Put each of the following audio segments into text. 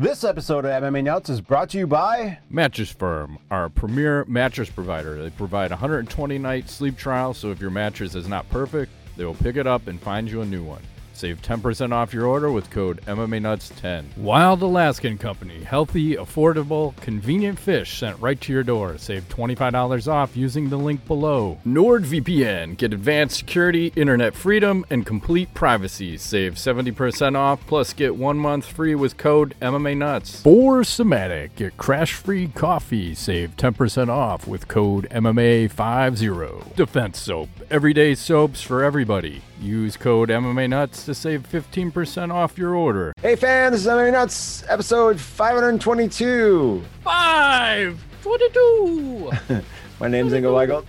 This episode of MMA Nuts is brought to you by Mattress Firm, our premier mattress provider. They provide 120 night sleep trial, so if your mattress is not perfect, they will pick it up and find you a new one. Save 10% off your order with code MMA Nuts 10 Wild Alaskan Company. Healthy, affordable, convenient fish sent right to your door. Save $25 off using the link below. NordVPN. Get advanced security, internet freedom, and complete privacy. Save 70% off, plus get one month free with code MMA Nuts. Four Sigmatic. Get crash free coffee. Save 10% off with code MMA50. Defense Soap. Everyday soaps for everybody. Use code MMA Nuts to save 15% off your order. Hey fans, this is MMA Nuts, episode 522. Five twenty-two. My name's Ingo Weigel.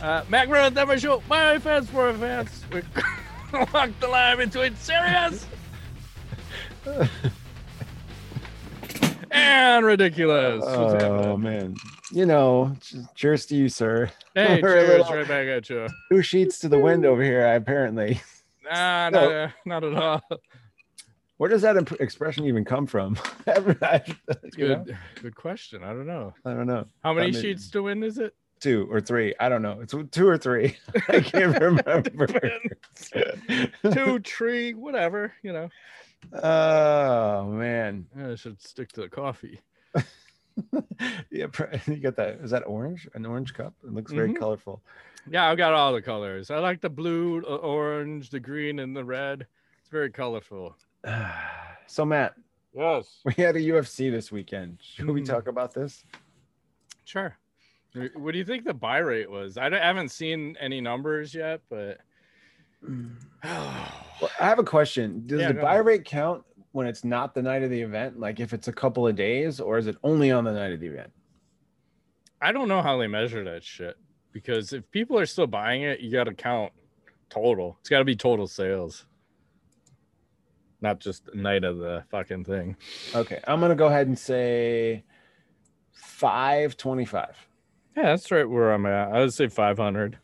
uh, Mac Rose never show my fans for fans. We walk the line between serious and ridiculous. What's Oh happening? man, you know, cheers to you, sir. Hey, cheers little- right back at you. Two sheets to the wind over here, apparently. Nah, No. not, uh, not at all. Where does that imp- expression even come from? Know, Good, good question. I don't know. I don't know. How many sheets to win is it? Two or three. I don't know. It's two or three. I can't remember. Two, tree, whatever. You know, oh man. I should stick to the coffee. yeah, you got that. Is that orange? An orange cup? It looks very Mhm. colorful. Yeah, I've got all the colors. I like the blue, the orange, the green, and the red. It's very colorful. so Matt, Yes. we had a UFC this weekend. Should we Mhm. talk about this? Sure. What do you think the buy rate was? I don't- I haven't seen any numbers yet, but Well, I have a question. Does Yeah, the buy ahead. rate count when it's not the night of the event? Like if it's a couple of days, or is it only on the night of the event? I don't know how they measure that shit because if people are still buying it, you got to count total. It's got to be total sales, not just night of the fucking thing. Okay, I'm gonna go ahead and say five twenty-five. Yeah, that's right where I'm at. I would say 500.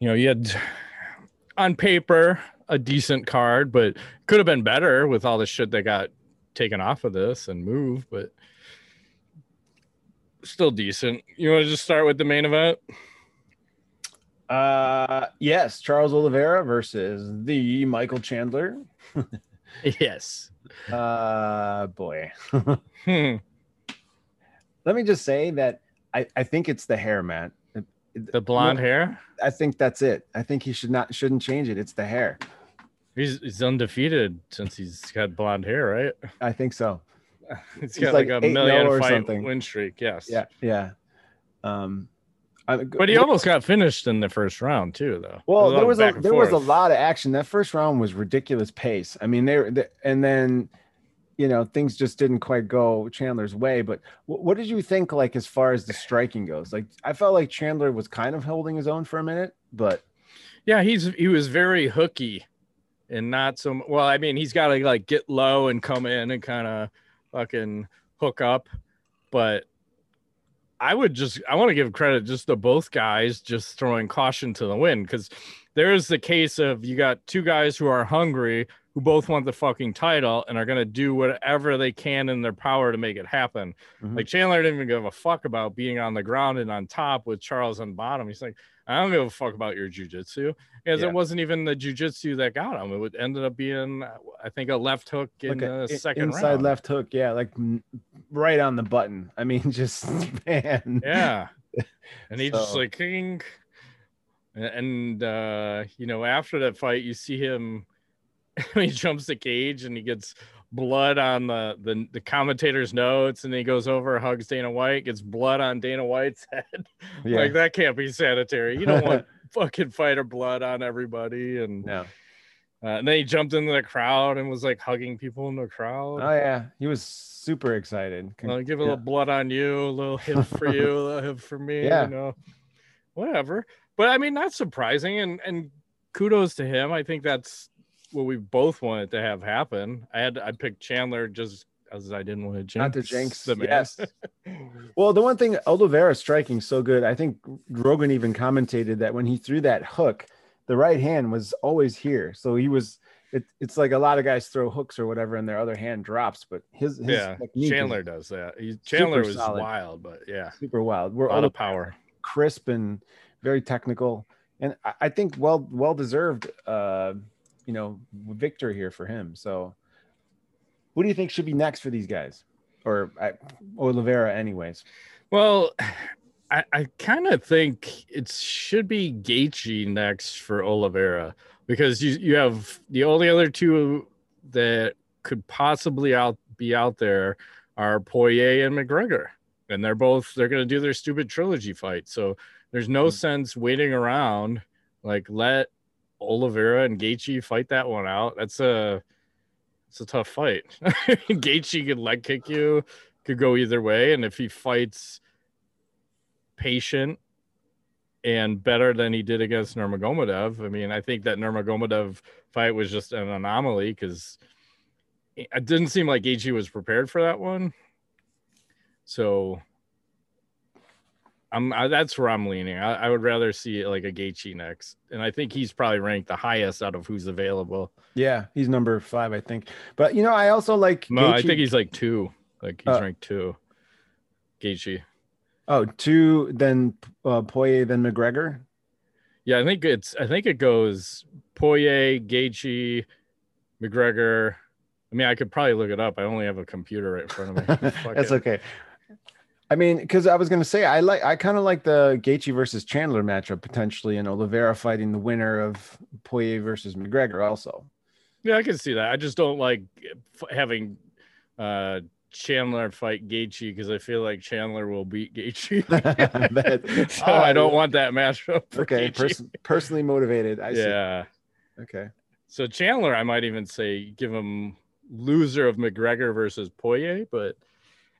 You know, you had on paper a decent card, but could have been better with all the shit that got taken off of this and moved, but still decent. You want to just start with the main event? Uh, yes, Charles Oliveira versus the Michael Chandler. Yes. Uh, boy. Hmm. Let me just say that I, I think it's the hair, man. The blonde hair. I think that's it. I think he should not shouldn't change it. It's the hair. He's, he's undefeated since he's got blonde hair, right? I think so. He's got like like, a 8-0 million or fight something. win streak. Yes. Yeah, yeah. Um, I, But he almost got finished in the first round too, though. well, there was a there was a lot of action. That first round was ridiculous pace. I mean, they were, the- and then you know things just didn't quite go Chandler's way. But what, what did you think, like as far as the striking goes? Like I felt like Chandler was kind of holding his own for a minute, but Yeah, he's he was very hooky and not so well. I mean, he's got to like get low and come in and kind of fucking hook up, but I would just I want to give credit just to both guys just throwing caution to the wind because there is the case of you got two guys who are hungry who both want the fucking title and are gonna do whatever they can in their power to make it happen. Mhm. Like Chandler didn't even give a fuck about being on the ground and on top with Charles on bottom. He's like, I don't give a fuck about your jujitsu. Because Yeah. it wasn't even the jujitsu that got him. It would ended up being, I think, a left hook in like a the second inside round. left hook, yeah, like right on the button. I mean, just man, Yeah. And he just like king. And uh, you know, after that fight, you see him he jumps the cage and he gets blood on the, the the commentator's notes and then he goes over, hugs Dana White, gets blood on Dana White's head. yeah. Like that can't be sanitary. You don't want fucking fighter blood on everybody. And, no. uh, and then he jumped into the crowd and was like hugging people in the crowd. Oh yeah, he was super excited. Con- I'll give a yeah. little blood on you, a little hip for you, a little hip for me. Yeah. You know, whatever. But I mean, not surprising, and and kudos to him. I think that's what we both wanted to have happen. I had I picked Chandler just as I didn't want to jinx Not to jinx, the man. yes. Well, the one thing Oliveira striking so good, I think Rogan even commentated that when he threw that hook, the right hand was always here. So he was it, it's like a lot of guys throw hooks or whatever and their other hand drops, but his, his yeah, technique Chandler does that. He, Chandler was solid. wild, but yeah, super wild. We're all of power. crisp and very technical, and I, I think well well deserved. Uh, you know, victor here for him. So, what do you think should be next for these guys, or I, Oliveira, anyways? Well, I, I kind of think it should be Gaethje next for Oliveira because you you have the only other two that could possibly out be out there are Poirier and McGregor, and they're both they're gonna do their stupid trilogy fight. So there's no Hmm. sense waiting around. Like let Oliveira and Gaethje fight that one out. That's a it's a tough fight. Gaethje could leg kick you, could go either way, and if he fights patient and better than he did against Nurmagomedov. I mean, I think that Nurmagomedov fight was just an anomaly because it didn't seem like Gaethje was prepared for that one. So I'm I, that's where I'm leaning. I, I would rather see like a Gaethje next, and I think he's probably ranked the highest out of who's available. Yeah, he's number five, I think. But you know, I also like. No, I think he's like two. Like he's Uh, ranked two. Gaethje. Oh, two, then uh, Poirier, then McGregor. Yeah, I think it's I think it goes Poirier, Gaethje, McGregor. I mean, I could probably look it up. I only have a computer right in front of me. That's it. okay. I mean, because I was gonna say I like I kind of like the Gaethje versus Chandler matchup potentially, and Oliveira fighting the winner of Poirier versus McGregor also. Yeah, I can see that. I just don't like having uh Chandler fight Gaethje because I feel like Chandler will beat Gaethje. So oh, I don't want that matchup. Okay, pers- personally motivated. I yeah. see. Okay. So Chandler, I might even say give him loser of McGregor versus Poirier, but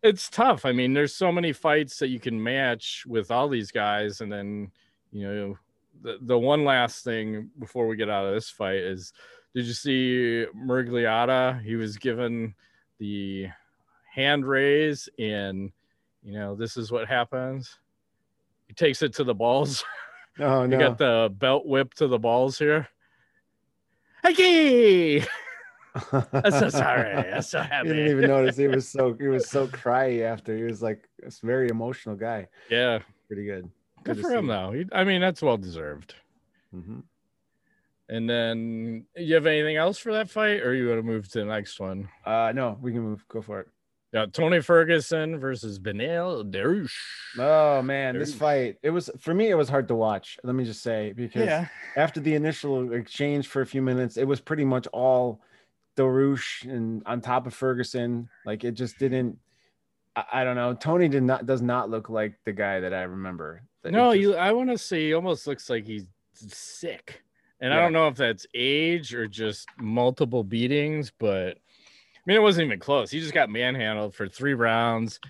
it's tough. I mean, there's so many fights that you can match with all these guys, and then you know the the one last thing before we get out of this fight is did you see Mergliata? He was given the hand raise, and you know this is what happens. He takes it to the balls. Oh no! You got the belt whip to the balls here. Hey! I'm so sorry. I'm so happy. You didn't even notice he was so he was so cryy after. He was like a very emotional guy. Yeah, Pretty good. good to for him though. He, I mean, that's well deserved. Mhm. And then, you have anything else for that fight, or you want to move to the next one? Uh, no, we can move. Go for it. Yeah, Tony Ferguson versus Beneil Dariush. Oh man, this fight it was for me. It was hard to watch. Let me just say because after the initial exchange for a few minutes, it was pretty much all Dariush and on top of Ferguson. Like it just didn't. I, I don't know. Tony did not does not look like the guy that I remember. That No, just- you. I want to say he almost looks like he's sick, and I don't know if that's age or just multiple beatings, but I mean, it wasn't even close. He just got manhandled for three rounds,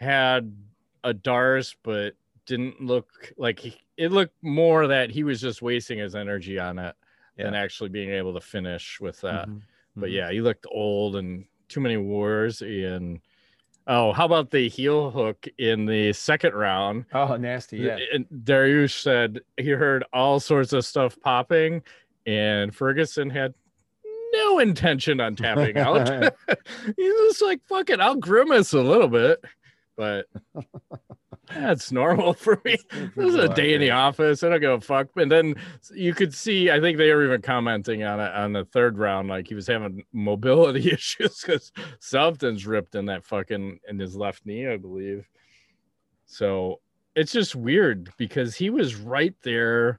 had a Dars, but didn't look like he, it looked more that he was just wasting his energy on it than actually being able to finish with that. Mhm, But mhm. yeah, he looked old and too many wars. And oh, how about the heel hook in the second round? Oh, nasty. Yeah. And Dariush said he heard all sorts of stuff popping, and Ferguson had no intention on tapping out. He's just like, fuck it, I'll grimace a little bit, but that's normal for me. This is a day in the office. I don't give a fuck. And then you could see, I think they were even commenting on it on the third round, like he was having mobility issues because something's ripped in that fucking in his left knee, I believe. So it's just weird because he was right there,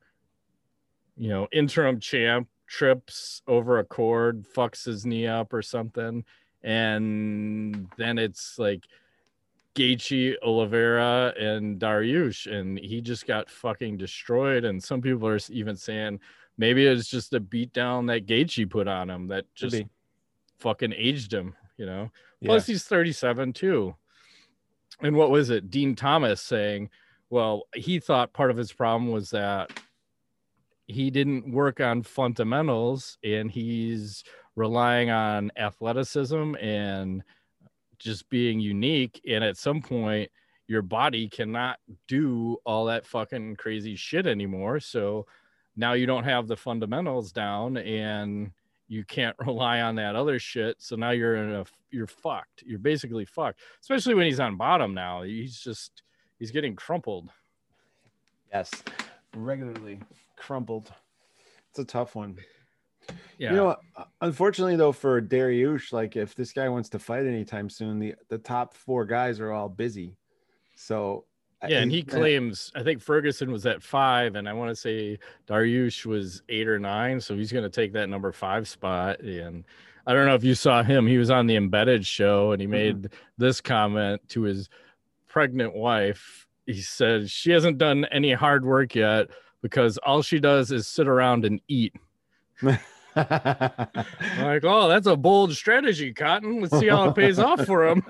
you know, interim champ trips over a cord, fucks his knee up or something. And then it's like Gaethje, Oliveira, and Dariush, and he just got fucking destroyed. And some people are even saying maybe it's just a beatdown that Gaethje put on him that just fucking aged him, you know. Yeah. Plus, he's 37 too. And what was it? Din Thomas saying, well, he thought part of his problem was that he didn't work on fundamentals and he's relying on athleticism and just being unique. And at some point, your body cannot do all that fucking crazy shit anymore. So now you don't have the fundamentals down and you can't rely on that other shit. So now you're in a you're fucked. You're basically fucked. Especially when he's on bottom now. He's just he's getting crumpled. Yes, regularly crumpled. It's a tough one. Yeah. You know, unfortunately though, for Dariush, like if this guy wants to fight anytime soon, the the top four guys are all busy. So yeah, and he claims I think Ferguson was at five, and I want to say Dariush was eight or nine, so he's going to take that number five spot. And I don't know if you saw him; he was on the Embedded show, and he mm-hmm. made mm-hmm. this comment to his pregnant wife. He said she hasn't done any hard work yet because all she does is sit around and eat. like, oh, that's a bold strategy, Cotton. Let's see how it pays off for him.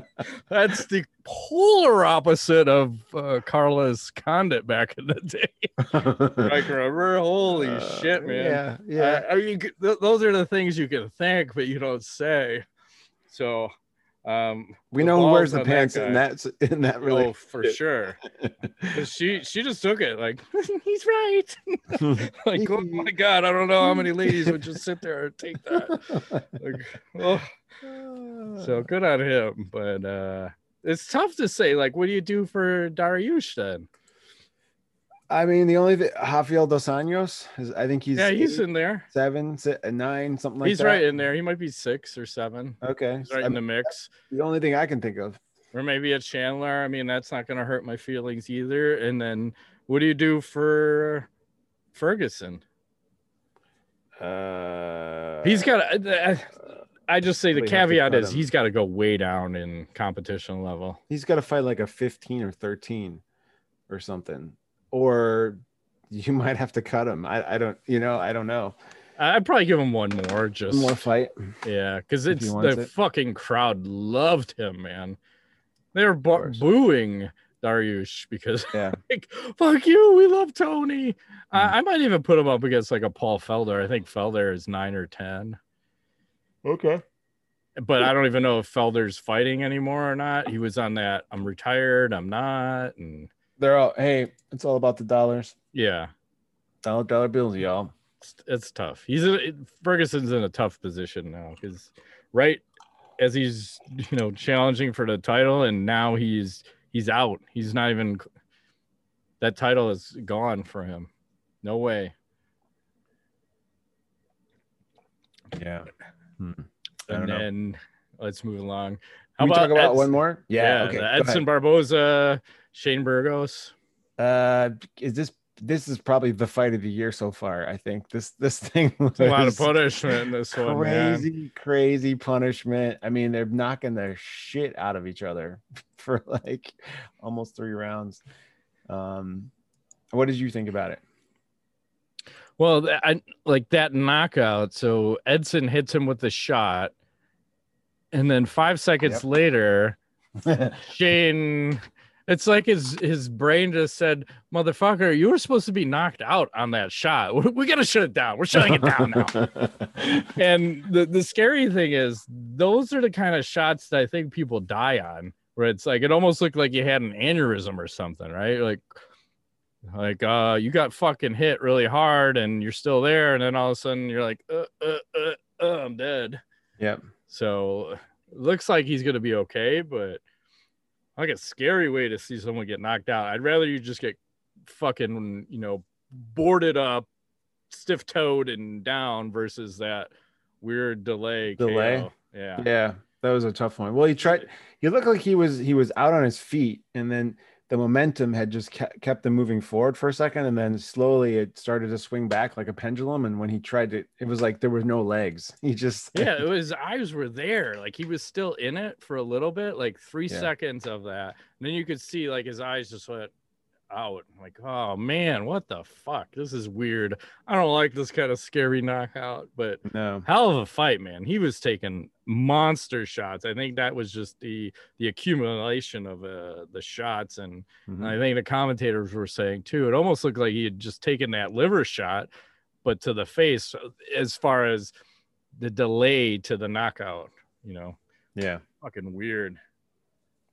that's the polar opposite of uh, Carlos Condit back in the day. like, holy uh, shit, man. Yeah, yeah. Uh, I mean, th- those are the things you can think, but you don't say. So, um, we know who wears the pants that in that in that really. Oh, for sure. she she just took it like he's right. like oh my god, I don't know how many ladies would just sit there and take that. Like, oh. So good on him, but uh it's tough to say. Like, what do you do for Dariush then? I mean, the only thing, Rafael dos Anjos is, I think he's yeah, he's eight, in there, seven, six, nine, something like he's that. He's right in there. He might be six or seven. Okay, he's right I in the mix. The only thing I can think of, or maybe a Chandler. I mean, that's not going to hurt my feelings either. And then, what do you do for Ferguson? Uh, he's got. Uh, I just say the caveat is him. he's got to go way down in competition level. He's got to fight like a 15 or 13 or something or you might have to cut him. I, I don't, you know, I don't know. I'd probably give him one more, just one more fight. Yeah, because it's the it. fucking crowd loved him, man. They're bu- booing Dariush because yeah, like, fuck you, we love Tony. Mm. I, I might even put him up against like a Paul Felder. I think Felder is nine or ten. Okay. But I don't even know if Felder's fighting anymore or not. He was on that. I'm retired. I'm not, and they're all hey, it's all about the dollars. Yeah, dollar dollar bills, y'all. It's, it's tough. He's a, Ferguson's in a tough position now because right as he's you know challenging for the title, and now he's he's out. He's not even that title is gone for him. No way. Yeah. Hmm. And then know. let's move along. How Can we about talk about Edson, one more? Yeah. yeah okay. Edson Barboza Shane Burgos. Uh, is this this is probably the fight of the year so far. I think this this thing was a lot of punishment in this crazy, one. Crazy, crazy punishment. I mean, they're knocking the shit out of each other for like almost three rounds. Um, what did you think about it? Well, I like that knockout. So Edson hits him with the shot, and then five seconds yep. later, Shane it's like his his brain just said, "Motherfucker, you were supposed to be knocked out on that shot. We, we got to shut it down. We're shutting it down now." and the the scary thing is, those are the kind of shots that I think people die on. Where it's like it almost looked like you had an aneurysm or something, right? Like, like uh, you got fucking hit really hard and you're still there, and then all of a sudden you're like, uh, uh, uh, uh I'm dead. Yep. So looks like he's gonna be okay, but like a scary way to see someone get knocked out. I'd rather you just get fucking, you know, boarded up, stiff toed and down versus that weird delay. Delay. KO. Yeah. Yeah. That was a tough one. Well, he tried, he looked like he was, he was out on his feet and then the momentum had just kept them moving forward for a second and then slowly it started to swing back like a pendulum and when he tried to it was like there was no legs he just yeah it was eyes were there like he was still in it for a little bit like three yeah. seconds of that and then you could see like his eyes just went out. like, oh man, what the fuck? This is weird. I don't like this kind of scary knockout, but no, hell of a fight, man. He was taking monster shots. I think that was just the the accumulation of uh, the shots, and, mm-hmm. and I think the commentators were saying too. It almost looked like he had just taken that liver shot, but to the face, uh, as far as the delay to the knockout. You know, yeah, fucking weird.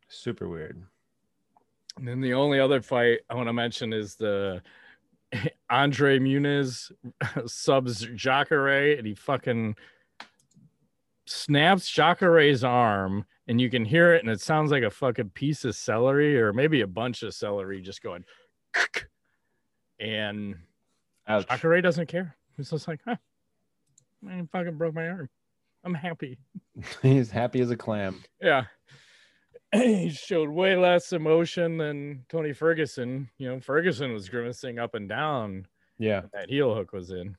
Super weird. And then the only other fight I want to mention is the Andre Muniz subs Jacare and he fucking snaps Jacare's arm and you can hear it and it sounds like a fucking piece of celery or maybe a bunch of celery just going and Ouch. Jacare doesn't care. He's just like, huh, I fucking broke my arm. I'm happy. He's happy as a clam. Yeah. He showed way less emotion than Tony Ferguson. You know, Ferguson was grimacing up and down. Yeah. That heel hook was in.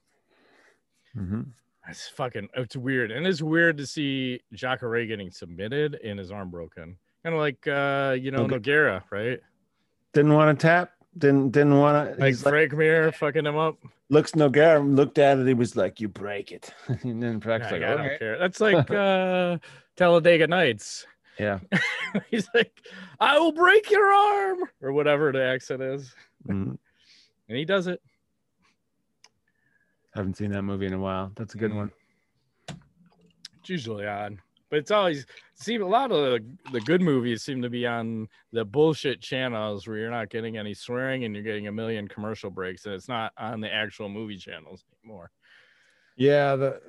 hmm It's fucking it's weird. And it's weird to see Jacare getting submitted and his arm broken. Kind of like uh, you know, Okay. Nogueira, right? Didn't want to tap. Didn't didn't want to. Like He's like, Mir fucking him up. looks Nogueira looked at it. He was like, "You break it," and then Frank's Like, like, I don't "Okay." care. That's like uh Talladega Nights. Yeah. He's like, I will break your arm or whatever the accent is. Mhm. And he does it. Haven't seen that movie in a while. That's a good Mm. one. It's usually on, but it's always see a lot of the, the good movies seem to be on the bullshit channels where you're not getting any swearing and you're getting a million commercial breaks, and it's not on the actual movie channels anymore. Yeah. The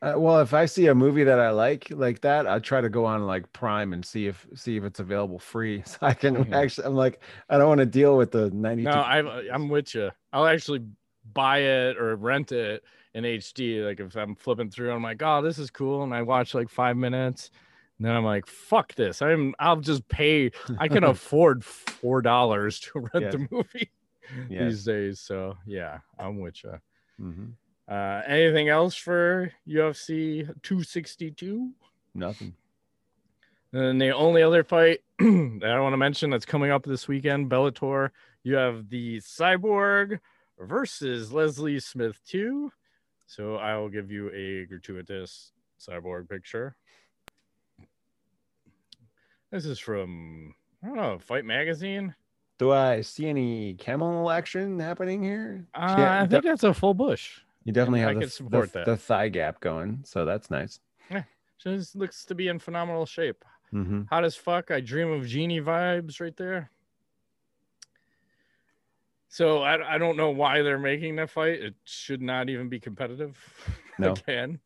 uh, well, if I see a movie that I like like that, I try to go on like Prime and see if see if it's available free, so I can Mhm. actually. I'm like, I don't want to deal with the ninety. No, I I'm with you. I'll actually buy it or rent it in HD. Like if I'm flipping through, I'm like, oh, this is cool, and I watch like five minutes. And then I'm like, fuck this. I'm I'll just pay. I can afford four dollars to rent Yes. the movie Yes. these days. So yeah, I'm with you. Mhm. Uh, anything else for UFC 262? Nothing. And the only other fight that I want to mention that's coming up this weekend, Bellator, you have the Cyborg versus Leslie Smith 2. So I will give you a gratuitous Cyborg picture. This is from, I don't know, Fight Magazine. Do I see any camel action happening here? Uh, Yeah, I think that's a full bush. You definitely I have the, can support the, that. the thigh gap going, so that's nice. Just looks to be in phenomenal shape. hmm Hot as fuck. I dream of genie vibes right there. So I, I don't know why they're making that fight. It should not even be competitive. No. Again.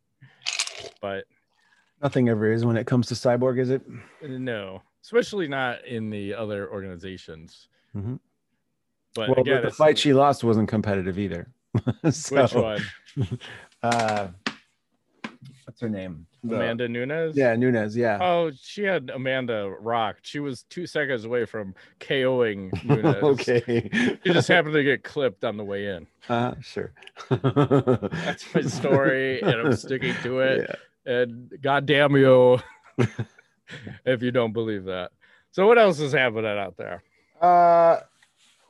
But Nothing ever is when it comes to cyborg, is it? no, especially not in the other organizations. Mhm. But well, again, the, the fight she lost wasn't competitive either. So, which one? Uh, what's her name? The- Amanda Nunes? Yeah, Nunes. Yeah. Oh, she had Amanda rocked. She was two seconds away from KOing Nunes. okay. She just happened to get clipped on the way in. uh, sure. That's my story, and I'm sticking to it. Yeah. And goddamn you, if you don't believe that. So what else is happening out there? Uh,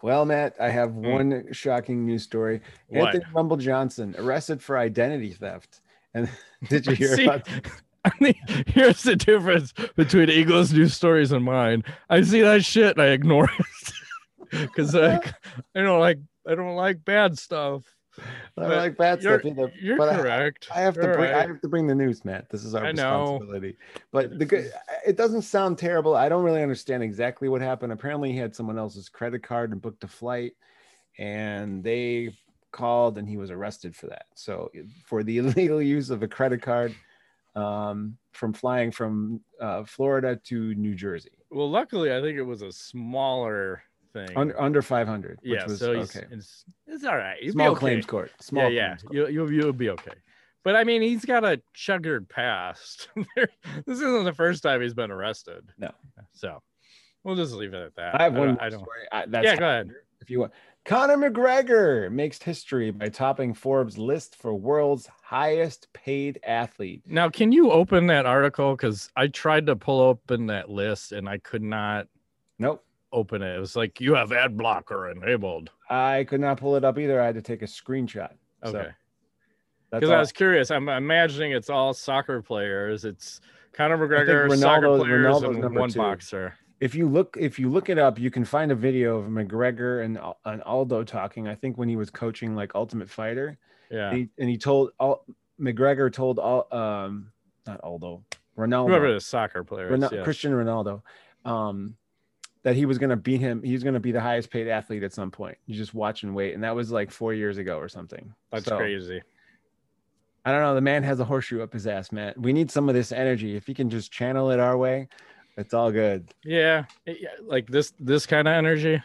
well, Matt, I have Hmm. one shocking news story. What? Anthony Rumble Johnson arrested for identity theft. And did you hear See, about? I mean, here's the difference between Eagles news stories and mine. I see that shit and I ignore it because like I don't like I don't like bad stuff. I like You're, stuff either. you're but I- correct. I have to You're bring. I have to bring the news, Matt. This is our I know. responsibility. But the good. It doesn't sound terrible. I don't really understand exactly what happened. Apparently, he had someone else's credit card and booked a flight, and they called, and he was arrested for that. So for the illegal use of a credit card um, from flying from uh, Florida to New Jersey, Well, luckily, I think it was a smaller thing. under under five hundred. Which yeah, was, so okay. it's it's all right. You'll be Small okay. claims court. Small yeah, yeah, claims court. you'll, you'll you'll be okay. But I mean, he's got a checkered past. this isn't the first time he's been arrested. No. So we'll just leave it at that. I have one. don't- more I don't. I, that's Yeah, go ahead. if you want. Conor McGregor makes history by topping Forbes' list for world's highest paid athlete. Now, can you open that article? Because I tried to pull open that list and I could not Nope. Open it. It was like you have ad blocker enabled. I could not pull it up either. I had to take a screenshot. Okay. Because all. I was curious. I'm imagining it's all soccer players. It's Conor McGregor, soccer players, Ronaldo's and one two. boxer. if you look if you look it up, you can find a video of McGregor and, and Aldo talking. I think when he was coaching like Ultimate Fighter, Yeah. and, he, and he told all McGregor told all um not Aldo Ronaldo Whoever the soccer players. Ronal- yes. Christian Ronaldo. Um, that he was going to beat him. He's going to be the highest paid athlete at some point. You just watch and wait, and that was like four years ago or something. That's So, crazy. I don't know. The man has a horseshoe up his ass, man. We need some of this energy. If he can just channel it our way, it's all good. Yeah, like this this kind of energy.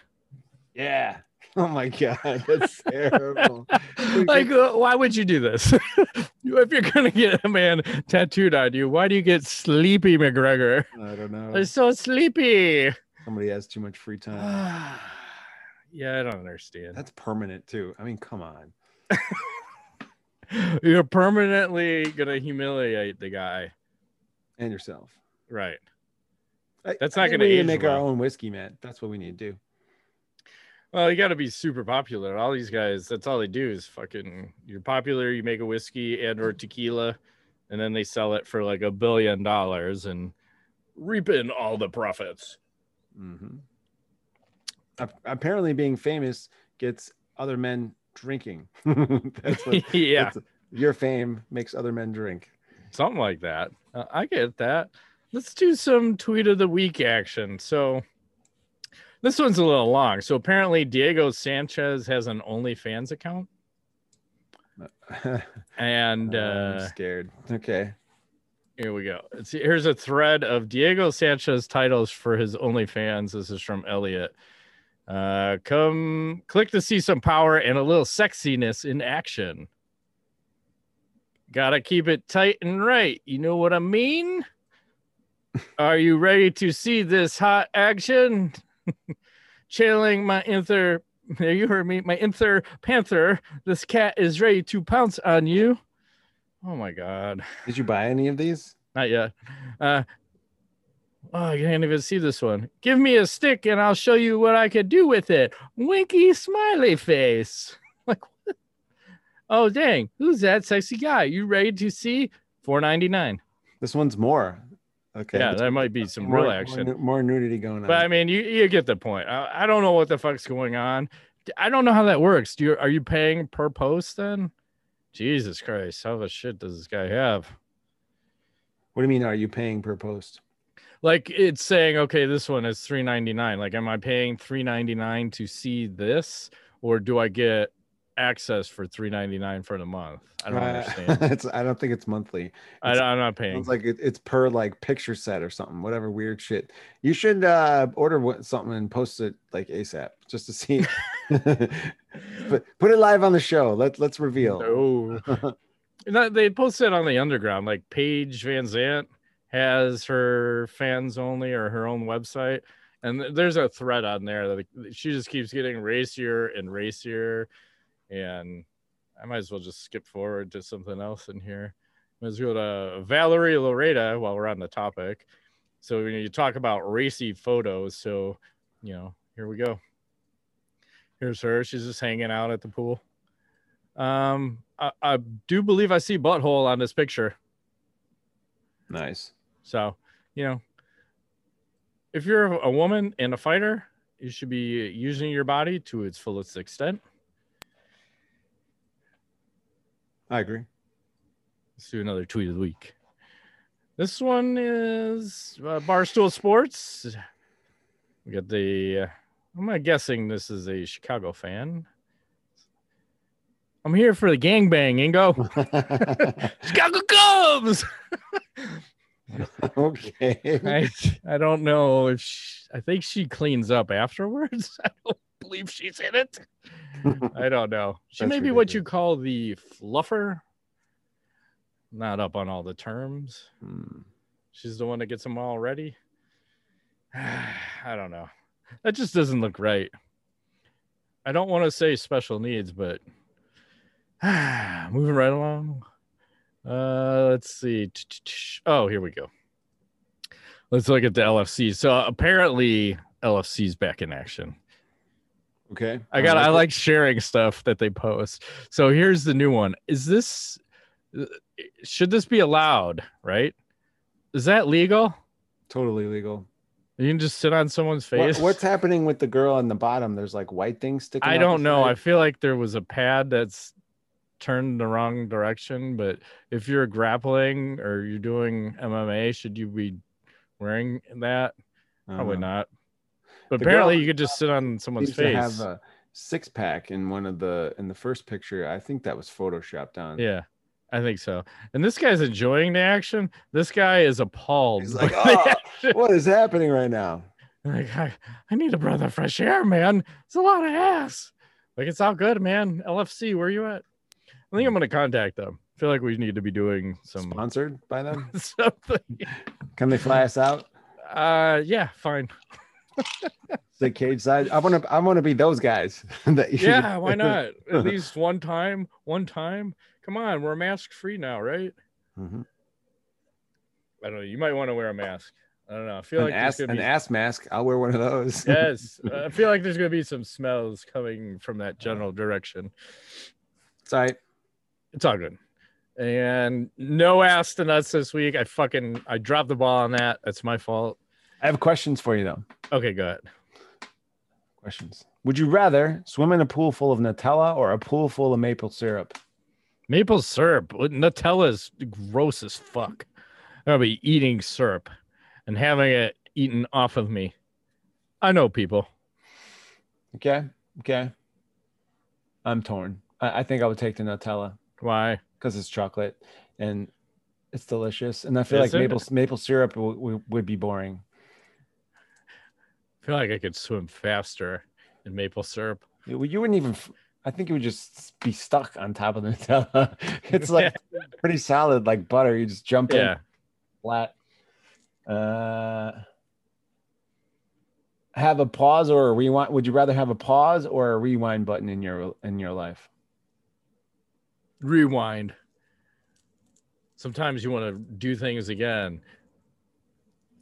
Yeah. Oh my god, that's terrible. like, uh, why would you do this? if you're gonna get a man tattooed on you, why do you get Sleepy McGregor? I don't know. I'm so sleepy. Somebody has too much free time. yeah, I don't understand. That's permanent too. I mean, come on. You're permanently gonna humiliate the guy, And yourself. right? I- That's I not think gonna we need to make our own whiskey, man. That's what we need to do. Well, you got to be super popular. All these guys, that's all they do is fucking. You're popular. You make a whiskey and or tequila, and then they sell it for like a billion dollars and reaping all the profits. Hmm Apparently, being famous gets other men drinking. that's what. yeah, that's- your fame makes other men drink. something like that. Uh, I get that. Let's do some tweet of the week action. So this one's a little long. So apparently Diego Sanchez has an OnlyFans account, and I'm uh, scared. Okay. Here we go. It's, here's a thread of Diego Sanchez titles for his OnlyFans. This is from Elliot. Uh, come click to see some power and a little sexiness in action. Gotta keep it tight and right. You know what I mean? Are you ready to see this hot action? Channeling my inner, there you heard me, my inner panther. This cat is ready to pounce on you. Oh my god. Did you buy any of these? Not yet. Uh, oh, I can't even see this one. Give me a stick and I'll show you what I could do with it. Winky smiley face. Like, what? oh, dang. Who's that sexy guy? You ready to see? Four ninety nine. This one's more. Okay. Yeah, that might be some more- real action. More, nudity going on. But I mean, you, you get the point. I, I don't know what the fuck's going on. I don't know how that works. Do you are you paying per post then? Jesus Christ, how much shit does this guy have? what do you mean? Are you paying per post? like it's saying okay this one is 399 like am i paying 399 to see this or do i get access for 399 for the month i don't Uh, understand it's, I don't think it's monthly. I, It's- i'm not paying It's like it, it's per like picture set or something, whatever weird shit. You should uh order what, something and post it like ASAP just to see. but put it live on the show. Let let's reveal. no No, they posted on the underground like paige van zant has her fans only or her own website and there's a thread on there that she just keeps getting racier and racier and i might as well just skip forward to something else in here. Let's go to Valerie Loureda while we're on the topic. So when you talk about racy photos. So you know here we go. Here's her. She's just hanging out at the pool. Um i, I do believe i see butthole on this picture. Nice. so, you know, if you're a woman and a fighter, you should be using your body to its fullest extent. I agree. Let's do another tweet of the week. This one is uh, Barstool Sports. We got the, uh, I'm guessing this is a Chicago fan. I'm here for the gangbang, Ingo. Chicago Cubs. okay. I, I don't know if she, I think she cleans up afterwards. I don't believe she's in it. I don't know. She That's may be what you call the fluffer. Not up on all the terms. Hmm. She's the one that gets them all ready. I don't know. That just doesn't look right. I don't want to say special needs, but moving right along. Uh, let's see. Oh, here we go. Let's look at the LFC. So apparently, LFC's back in action. Okay. I got. I like sharing stuff that they post. So here's the new one. Is this? Should this be allowed? Right? Is that legal? totally legal. You can just sit on someone's What- face. what's happening with the girl on the bottom? There's like white things sticking. I don't know. I feel like there was a pad that's turned the wrong direction. But if you're grappling or you're doing MMA, should you be wearing that? Probably Uh, not. But The apparently, you could just sit on someone's face. have a six pack in one of the in the first picture. I think that was photoshopped on. Yeah, I think so. And this guy's enjoying the action. This guy is appalled. He's like, "Oh." What is happening right now? like, I, I need a breath of fresh air, man. It's a lot of ass. Like, it's all good, man. LFC, where are you at? I think I'm gonna contact them. I feel like we need to be doing some Sponsored by them? something. Can they fly us out? Uh, yeah, fine. The cage side. I want to. I want to be those guys. Yeah, why not? At least one time. One time. Come on, we're mask free now, right? Mhm. I don't know. You might want to wear a mask. I don't know. I feel An like ass, an be ass mask. I'll wear one of those. yes. I feel like there's gonna be some smells coming from that general direction. it's all right. It's all good. And no ass to nuts this week. I fucking I dropped the ball on that. That's my fault. I have questions for you though. Okay, go ahead. Questions. Would you rather swim in a pool full of Nutella or a pool full of maple syrup? Maple syrup. Nutella is gross as fuck. I'll be eating syrup and having it eaten off of me. I know people. Okay. Okay. I'm torn. I, I think I would take the Nutella Why? because it's chocolate and it's delicious. And I feel Is like it? maple maple syrup w- w- would be boring. Feel like I could swim faster in maple syrup. You, you wouldn't even. I think it would just be stuck on top of the Nutella. it's like pretty solid, like butter. You just jump in flat. Uh, have a pause or a rewind. Would you rather have a pause or a rewind button in your in your life? Rewind. Sometimes you want to do things again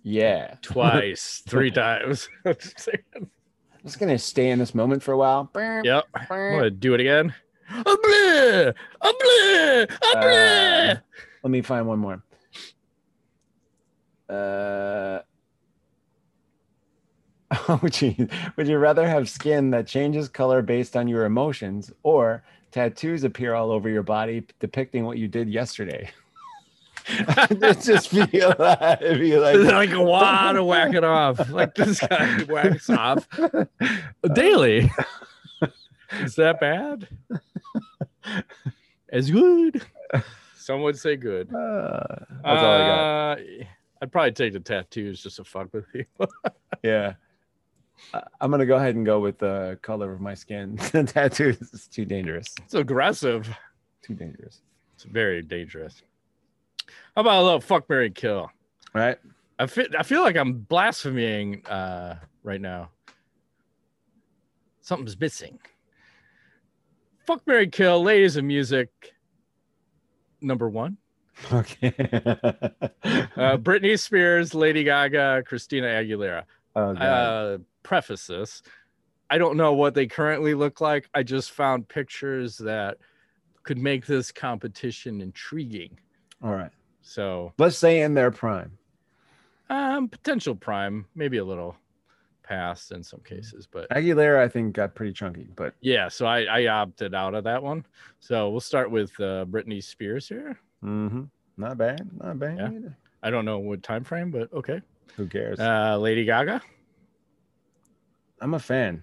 Yeah. twice, three times. I'm just gonna stay in this moment for a while. yep. I'm gonna do it again. A bleh, a bleh, a bleh. Uh, let me find one more. Uh, oh, gee. Would you rather have skin that changes color based on your emotions or tattoos appear all over your body depicting what you did yesterday? It's just feel like, be like like a wad to whack it off. Like this guy whacks off daily. Is that bad? As good. Some would say good. Uh, that's all I got. Uh, I'd probably take the tattoos just to fuck with you. Yeah. I- I'm gonna go ahead and go with the color of my skin. tattoos is too dangerous. it's aggressive. Too dangerous. It's very dangerous. How about a little fuck Mary kill? All right. I feel I feel like I'm blaspheming uh right now. Something's missing. Fuck Mary Kill, ladies of music. Number one. Okay. Uh Britney Spears, Lady Gaga, Christina Aguilera. oh. Uh preface this. I don't know what they currently look like. I just found pictures that could make this competition intriguing. All right. So Let's say in their prime. um potential prime, maybe a little past in some cases, but Aguilera, I think, got pretty chunky, but Yeah, so I, I opted out of that one. So we'll start with uh, Britney Spears here. mhm. not bad. Not bad. Yeah. I don't know what time frame, but okay. Who cares? Uh, Lady Gaga I'm a fan.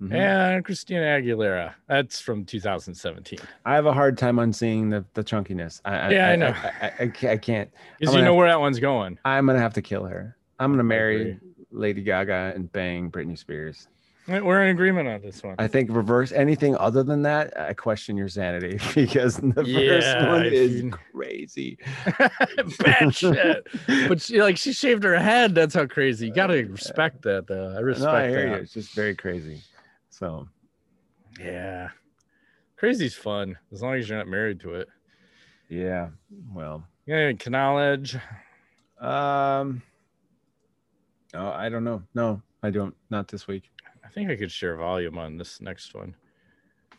Mhm. and Christina Aguilera. That's from 2017. I have a hard time unseeing the, the chunkiness. I, Yeah, I know. I, I, I, I can't. Because you know where that one's going. I'm gonna have to kill her. I'm gonna marry. Lady Gaga and bang Britney Spears. We're in agreement on this one. I think reverse anything other than that, I question your sanity because the first one I is crazy. Bad shit. But she like she shaved her head. That's how crazy. You gotta respect that though. I respect no, I hear you. It's just very crazy. So Yeah. Crazy's fun as long as you're not married to it. yeah, well, Yeah, knowledge. um, oh, I don't know. No, I don't. Not this week. I think I could share volume on this next one.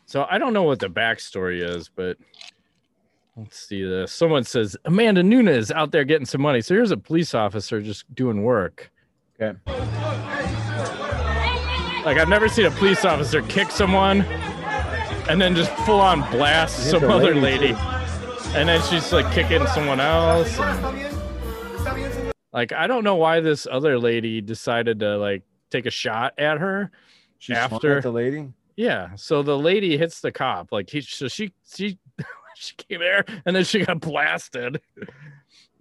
So I don't know what the backstory is, but let's see this. Someone says Amanda Nunes out there getting some money. So here's a police officer just doing work. Okay. Like I've never seen a police officer kick someone and then just full on blast some the other lady, too. And then she's like kicking someone else. and- Like I don't know why this other lady decided to like take a shot at her. She After- the lady. Yeah. So the lady hits the cop. Like he so she she she came there and then she got blasted.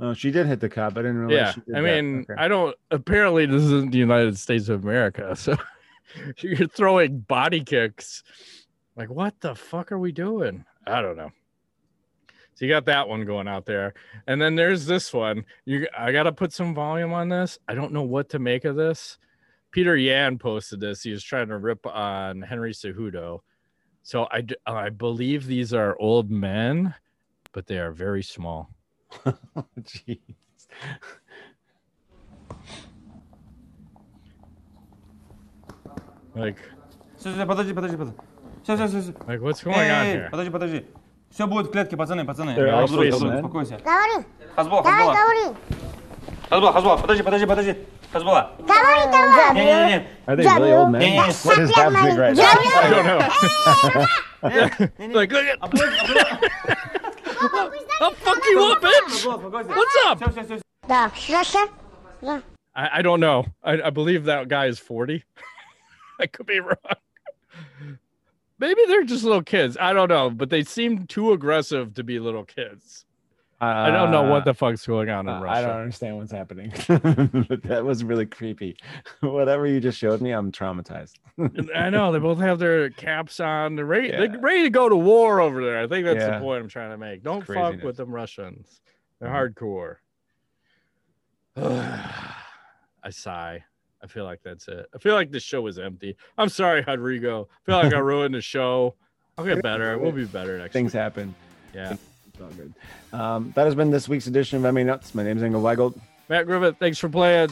Oh, she did hit the cop. I didn't realize. Yeah. she did I mean, Okay. I don't apparently this isn't the United States of America. So you're throwing body kicks. Like what the fuck are we doing? I don't know. So you got that one going out there. And then there's this one. You I got to put some volume on this. I don't know what to make of this. Petr Yan posted this. He was trying to rip on Henry Cejudo. So I, I believe these are old men, but they are very small. Jeez. Like Все, все, подожди, подожди, подожди. Все, все, все, все. like what's going on Эй, here? подожди, подожди. Все будет в клетке, пацаны, пацаны. They're all Хазбул, sweet, Хазбул, man. успокойся. Говори, Хазбул, давай, Хазбула. говори. Хазбула, Хазбула, подожди, подожди, подожди. Хазбула. Говори, давай. Не, не, не. Are they really old men? Yeah. What is happening right now? I don't know. like look at I'll fuck you up, bitch. Хазбула, успокойся. What's up? Все, все, все. Да, Саша. Да. I, I don't know. I, I believe that guy is 40. I could be wrong. Maybe they're just little kids. I don't know, but they seem too aggressive to be little kids. I don't know what the fuck's going on in Uh, Russia. I don't understand what's happening. but that was really creepy. Whatever you just showed me, I'm traumatized. I know they both have their caps on. They're ready, Yeah. they're ready to go to war over there. I think that's Yeah. the point I'm trying to make. Don't fuck with them Russians. They're Mhm. hardcore. I sigh. I feel like that's it. I feel like the show is empty. I'm sorry, Rodrigo. I feel like I ruined the show. I'll get better. We'll be better next Things week. happen. Yeah. It's all good. Um, that has been this week's edition of MMANUTS. My name is Engel Weigel. Matt Griffith, thanks for playing.